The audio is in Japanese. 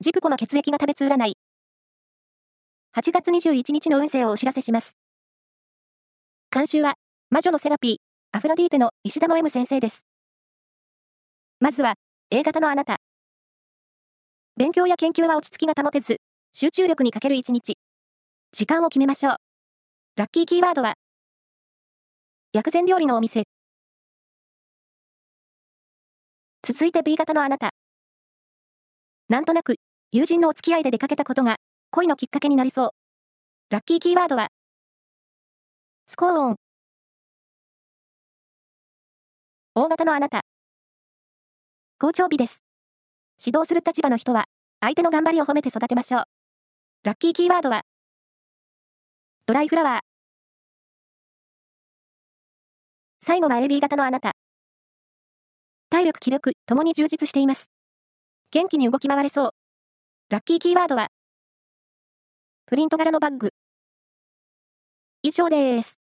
ジプコの血液が食べつ占い。8月21日の運勢をお知らせします。監修は、魔女のセラピー、アフロディーテの石田の M 先生です。まずは、A 型のあなた。勉強や研究は落ち着きが保てず、集中力に欠ける一日。時間を決めましょう。ラッキーキーワードは、薬膳料理のお店。続いて B 型のあなた。なんとなく、友人のお付き合いで出かけたことが、恋のきっかけになりそう。ラッキーキーワードは、スコーン。大型のあなた。好調日です。指導する立場の人は、相手の頑張りを褒めて育てましょう。ラッキーキーワードは、ドライフラワー。最後は AB 型のあなた。体力気力ともに充実しています。元気に動き回れそう。ラッキーキーワードは、プリント柄のバッグ。以上です。